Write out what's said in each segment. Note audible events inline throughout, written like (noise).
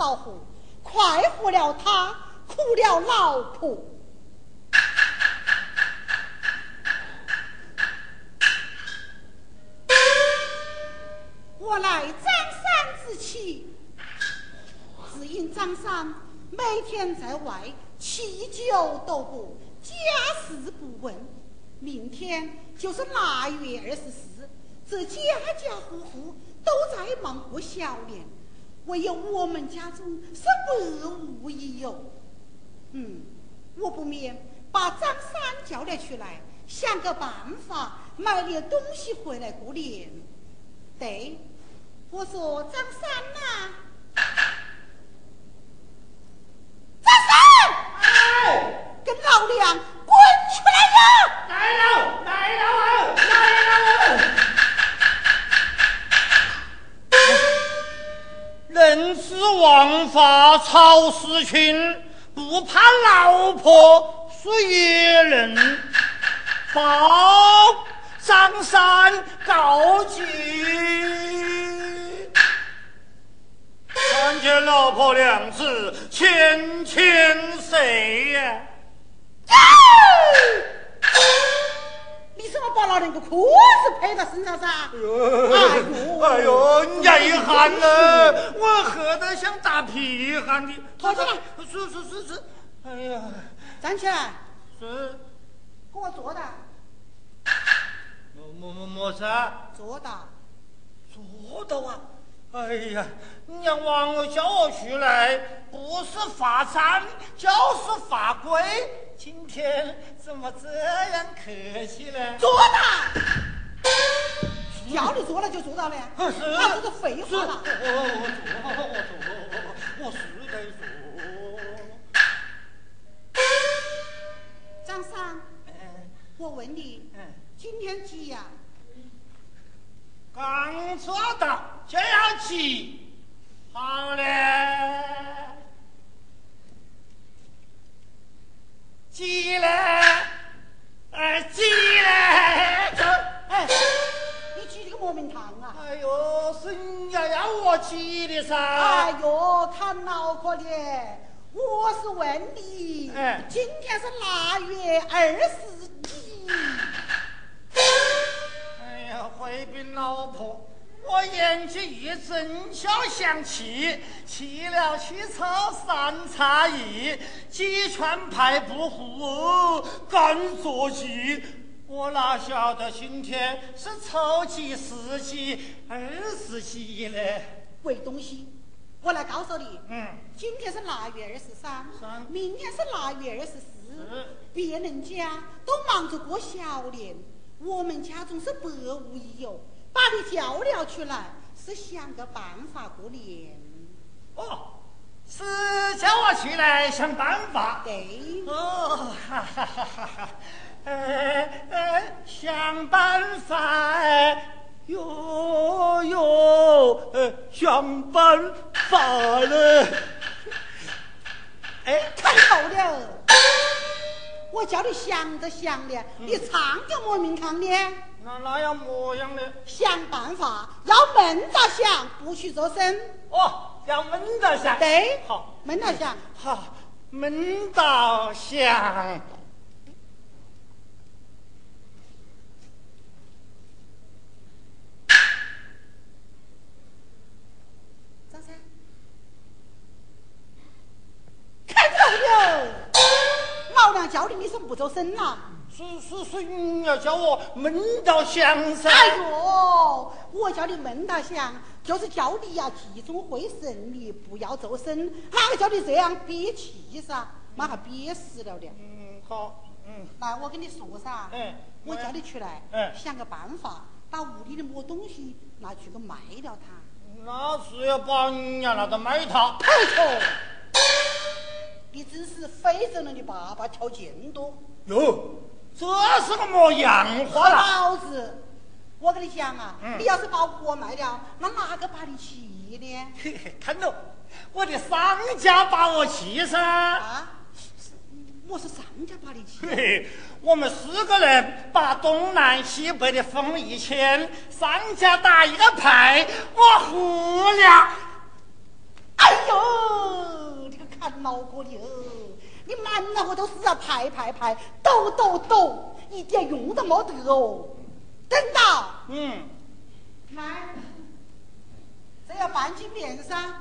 少妇，快活了他，苦了老婆。我来张三之妻，只因张三每天在外酗酒斗布，家事不问。明天就是腊月二十四，这家家户户都在忙过小年，唯有我们家中是百无一有。嗯，我不免把张三叫了出来，想个办法买点东西回来过年。对，我说张三呐，法曹世群，不怕老婆说野人，报张三告急。看见老婆娘子千千岁呀？么把那两个裤子配到身上噻？哎呦，哎呦，人家一喊呢？我喝得像打屁汗的。坐起来。是是是是。哎呀，站起来。是。给我坐的。么么么么事？坐到。坐到啊！哎呀，娘王我叫我出来，不是罚站，就是罚跪。今天怎么这样客气呢？坐到！叫你坐了就坐到了，是，那都是废话了。我我坐，我坐，我是在坐。张三，我问你，今天几呀？刚做到就要起，好嘞。急嘞，哎，急嘞！哎，你起这个莫名堂啊！哎呦，是人家要我起的噻！哎呦，看脑壳的！我是问你，哎，今天是腊月二十老婆。我眼睛一睁，就想气，气了去炒三叉戟，几拳拍不糊，干着急。我哪晓得今天是初几、十几、二十几呢？鬼东西，我来告诉你，嗯，今天是腊月二十三，三，明天是腊月二十四，别人家都忙着过小年，我们家总是百无一有。把你叫了出来，是想个办法过年。哦，是叫我去来想办法。对。哦，哈哈哈哈哈！哎哎，想办法哎，哟哟，呃，想办法了。哎，看透了。我叫你想着想的，你唱个莫名堂的。那那样模样呢？想办法，要闷着想，不许做声。哦，要闷着想。对，好，闷着想。好，闷着想。张三，看到有？老娘叫你，你是不做声呐？是是是，你要叫我闷到想噻。哎呦，我叫你闷到想，就是叫你呀集中会神力，不要做声。哪个叫你这样憋气噻？马上憋死了的。嗯，好，嗯。来，我跟你说噻。嗯。我叫你出来。嗯。想个办法，把屋里的么东西拿去给卖掉它。那是要把人家那个卖它？没错。你真是非洲人的爸爸条件多。哟。这是个么样话老子，我跟你讲啊，你要是把我卖了，那哪个把你气呢？嘿嘿，看喽我的商家把我气噻。啊？我是商家把你气。嘿，我们四个人把东南西北的风一牵，商家打一个牌，我胡了。哎呦，你个看脑壳的哦！你满脑壳都是啊，拍拍拍，抖抖抖，一点用都没得哦。等到，嗯，来，这要半斤面噻，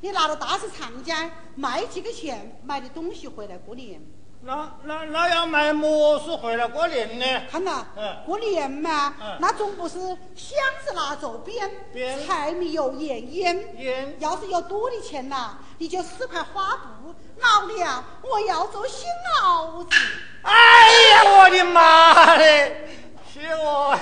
你拿到大市长江卖几个钱，买的东西回来过年。那那那要买么事回来过年呢？看呐，嗯过年嘛，嗯那总不是箱子拿走编，编柴米油盐烟。烟要是有多的钱呐，你就撕块花布，老娘我要做新袄子。哎呀，我的妈嘞！是我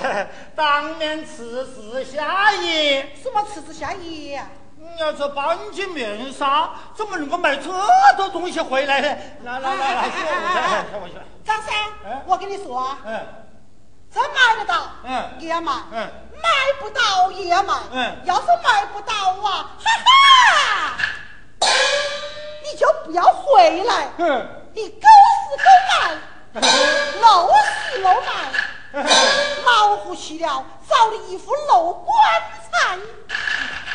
当年辞职下野。什么辞职下野呀？你要做半斤面纱，怎么能够买这么多东西回来呢？来来来来，哎说我去，看我去。张三哎，我跟你说啊，嗯，这买得到，嗯也买，嗯买不到也买，嗯要是买不到啊，哈哈，你就不要回来，嗯，你狗死狗买，漏死漏买，老虎去了，找你一副漏棺材，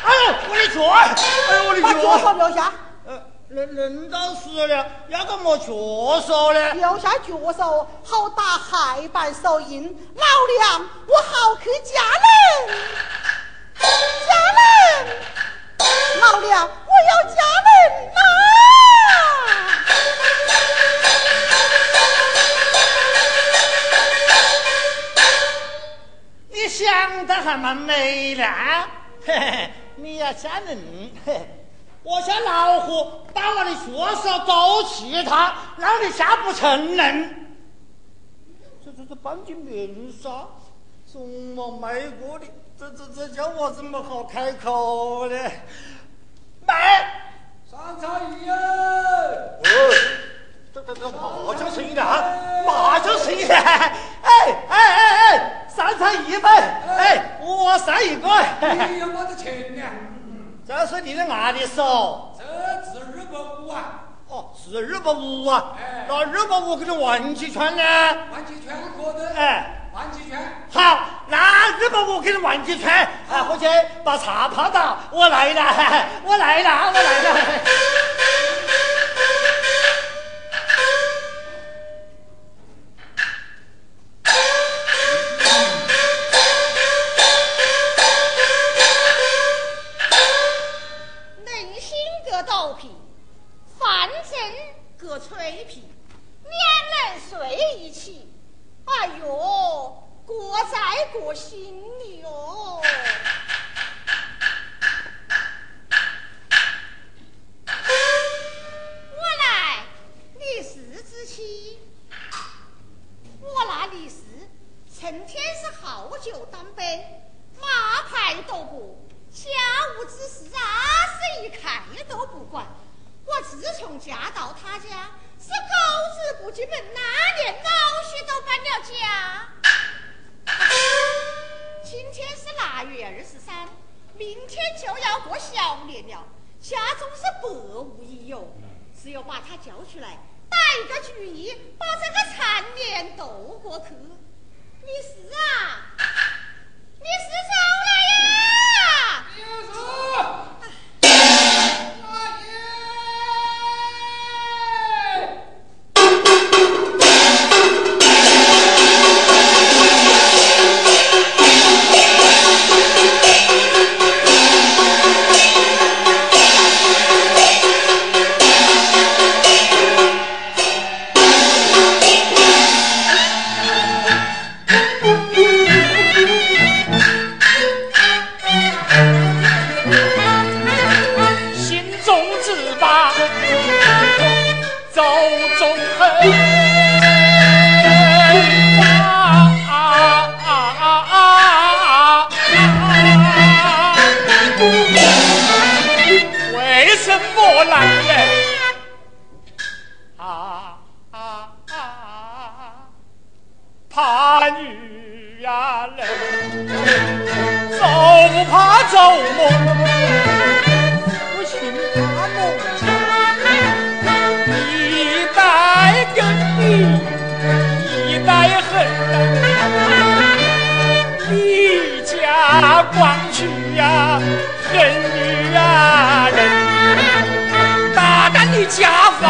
哎，我的脚，哎呦，我的脚把脚手脚。留下，呃，人人到死了，要个么脚手呢？留下脚手，好打海板手印。老娘我好去嫁人，嫁人，老娘我要嫁人呐！你想的还蛮美呢，嘿嘿，你要吓人，嘿 (laughs) 嘿，我家老虎把我的学生都气他，让你下不成人。这这这半斤面纱，怎么卖过的？这这这叫我怎么好开口呢？卖！上茶一呀！哦，这这这麻将生意的啊，麻将生意的，哎哎哎哎，三菜一份，哎，我三一个，你有没得钱呢？这是你的哪里手？这是二百五啊！哦，是二百五啊哎，那二百五给你玩几圈呢？玩几圈可得？哎，玩几圈？好，那二百五给你玩几圈，啊，伙计把茶泡到，我来了，我来了，我来了。明天就要过小年了，家中是百无一有，只有把他叫出来，打一个主意，把这个残年斗过去。你是啊？你是谁来呀？什么男人？啊啊啊！怕女呀、人，走不怕走么，不行怕梦一代耕耘，一代恨，一家光去呀、恨女呀、人。家法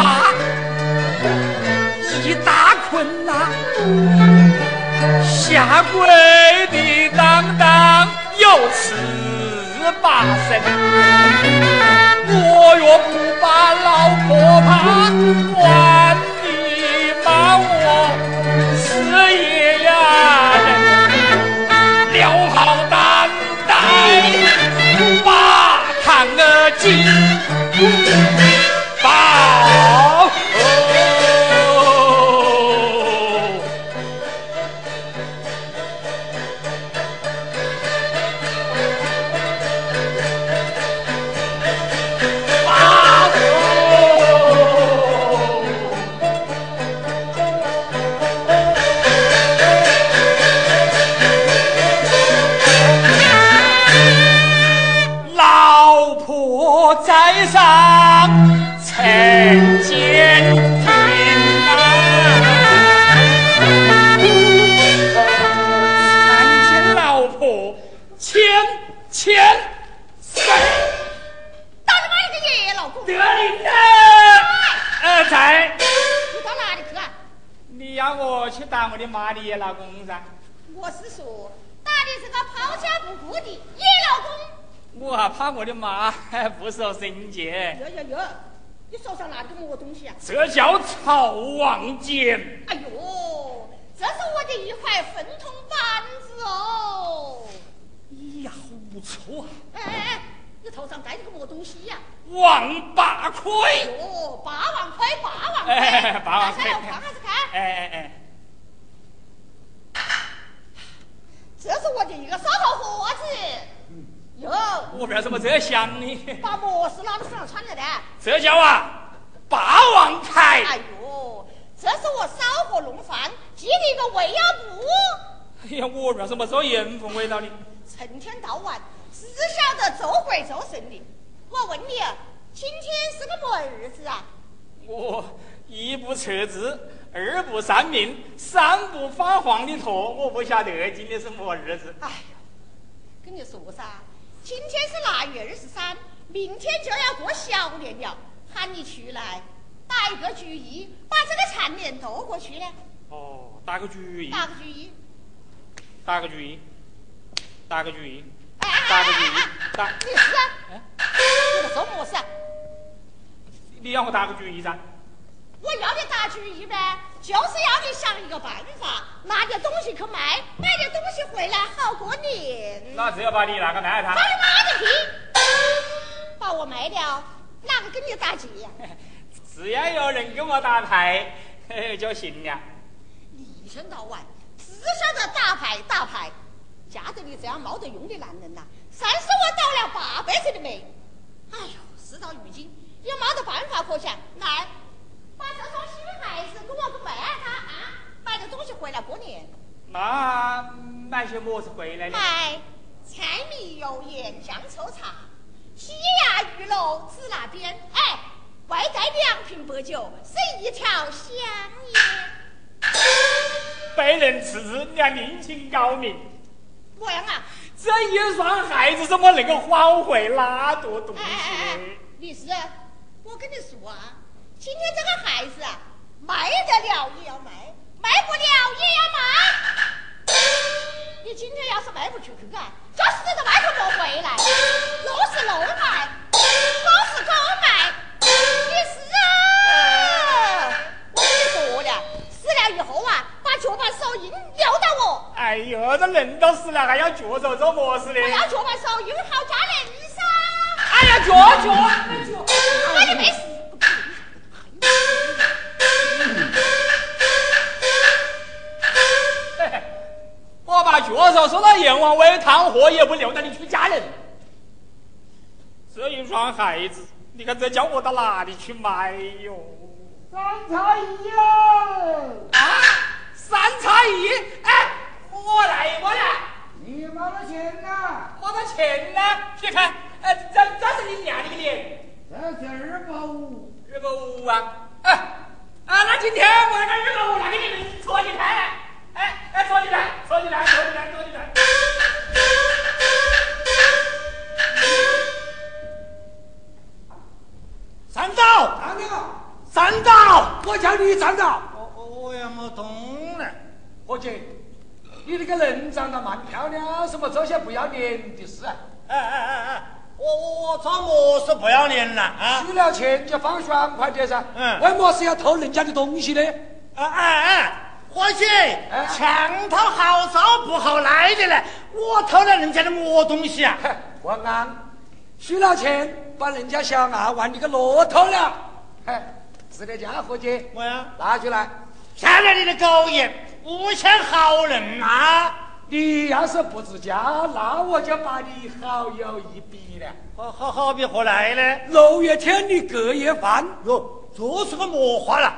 一大捆呐下跪的当当有尺八深我若不把老婆怕，管你骂我死也呀人了好担待把堂儿进怕我的妈不守贞洁，哟哟哟！你手上拿的么东西啊？这叫草王剑。哎呦，这是我的一块分铜板子哦！呀，不错啊！哎哎哎，你头上戴的个么东西呀、王八盔。哟，八万块，八万块！哎八万块拿下来我看还是看？哎哎哎，这是我的一个烧头盒子。哟，我为什么这想呢？把么事拿到身上穿着的？这叫啊霸王铠。哎呦，这是我烧火弄饭系的一个胃药布。哎呀，我为什么做盐分味道的？成天到晚只晓得做鬼做神的。我问你，今天是个么日子啊？我一不测字，二不算命，三不发黄的坨，我不晓得今天是么日子。哎呦，跟你说噻，今天是腊月二十三，明天就要过小年了，喊你出来打一个主意，把这个残年度过去呢。哦，打个主意，打个主意。打个主意，打个主意，打个主意打。你是你在说么事啊？你要我打个主意噻？我要你打主意呗，就是要你想一个办法，拿点东西去卖，买点东西回来好过年。那只要把你那个卖了他放。你妈的屁！把我卖掉，哪个跟你打劫呀、只要有人跟我打牌，嘿嘿就行了。你一天到晚只晓得打牌打牌，嫁得你这样没得用的男人呐、三十我倒了八辈子的霉。哎呦，事到如今也没得办法可想，来，把这双新孩子给我个卖他啊，买点东西回来过年。那买些么子回来呢？买柴米油盐酱醋茶，鸡鸭鱼肉指那边，哎，外带两瓶白酒，是一条香烟。被人吃，你还另请高明。我样啊？这一双鞋子怎么能够换回那多东西哎哎哎呢？，律师，我跟你说啊，今天这个孩子啊，卖得了也要卖，卖不了也要卖。你今天要是卖不出去啊，就死都卖不过回来。肉是肉卖，狗是狗卖。你是啊，我跟你说了，死了以后啊，把脚板手印留到我。哎呦，这人都死了，还要脚手做么事的？我要脚板手印好加人噻。哎呀，脚脚阎王喂汤货，也不留着你去嫁人。这一双鞋子，你看这叫我到哪里去买哟？三差一哟！啊，三差一，哎，我来，我来，你没得钱呐？没得钱呢？你看，哎，这这是你娘的脸，这是二百五。二百五啊，哎，啊，那今天我那个二百五拿给你们搓起来，哎哎，搓起来，站到！我叫你站到！我我也没动了。伙计，你那个人长得蛮漂亮，什么做些不要脸的事啊？哎哎哎哎，我我我做么事不要脸了啊？输了钱就放爽快点噻。嗯为么事要偷人家的东西呢？啊哎哎，伙计，墙头好找不好赖的嘞，我偷了人家的么东西啊？嘿王安，取了钱把人家小娃玩的个骆驼了。嘿，是的家伙计，我呀，拿出来。看在你的狗眼，诬陷好人啊！你要是不自家，那我就把你好友一比了。好好好比何来呢？六月天的隔夜饭，哟，这是个魔话了？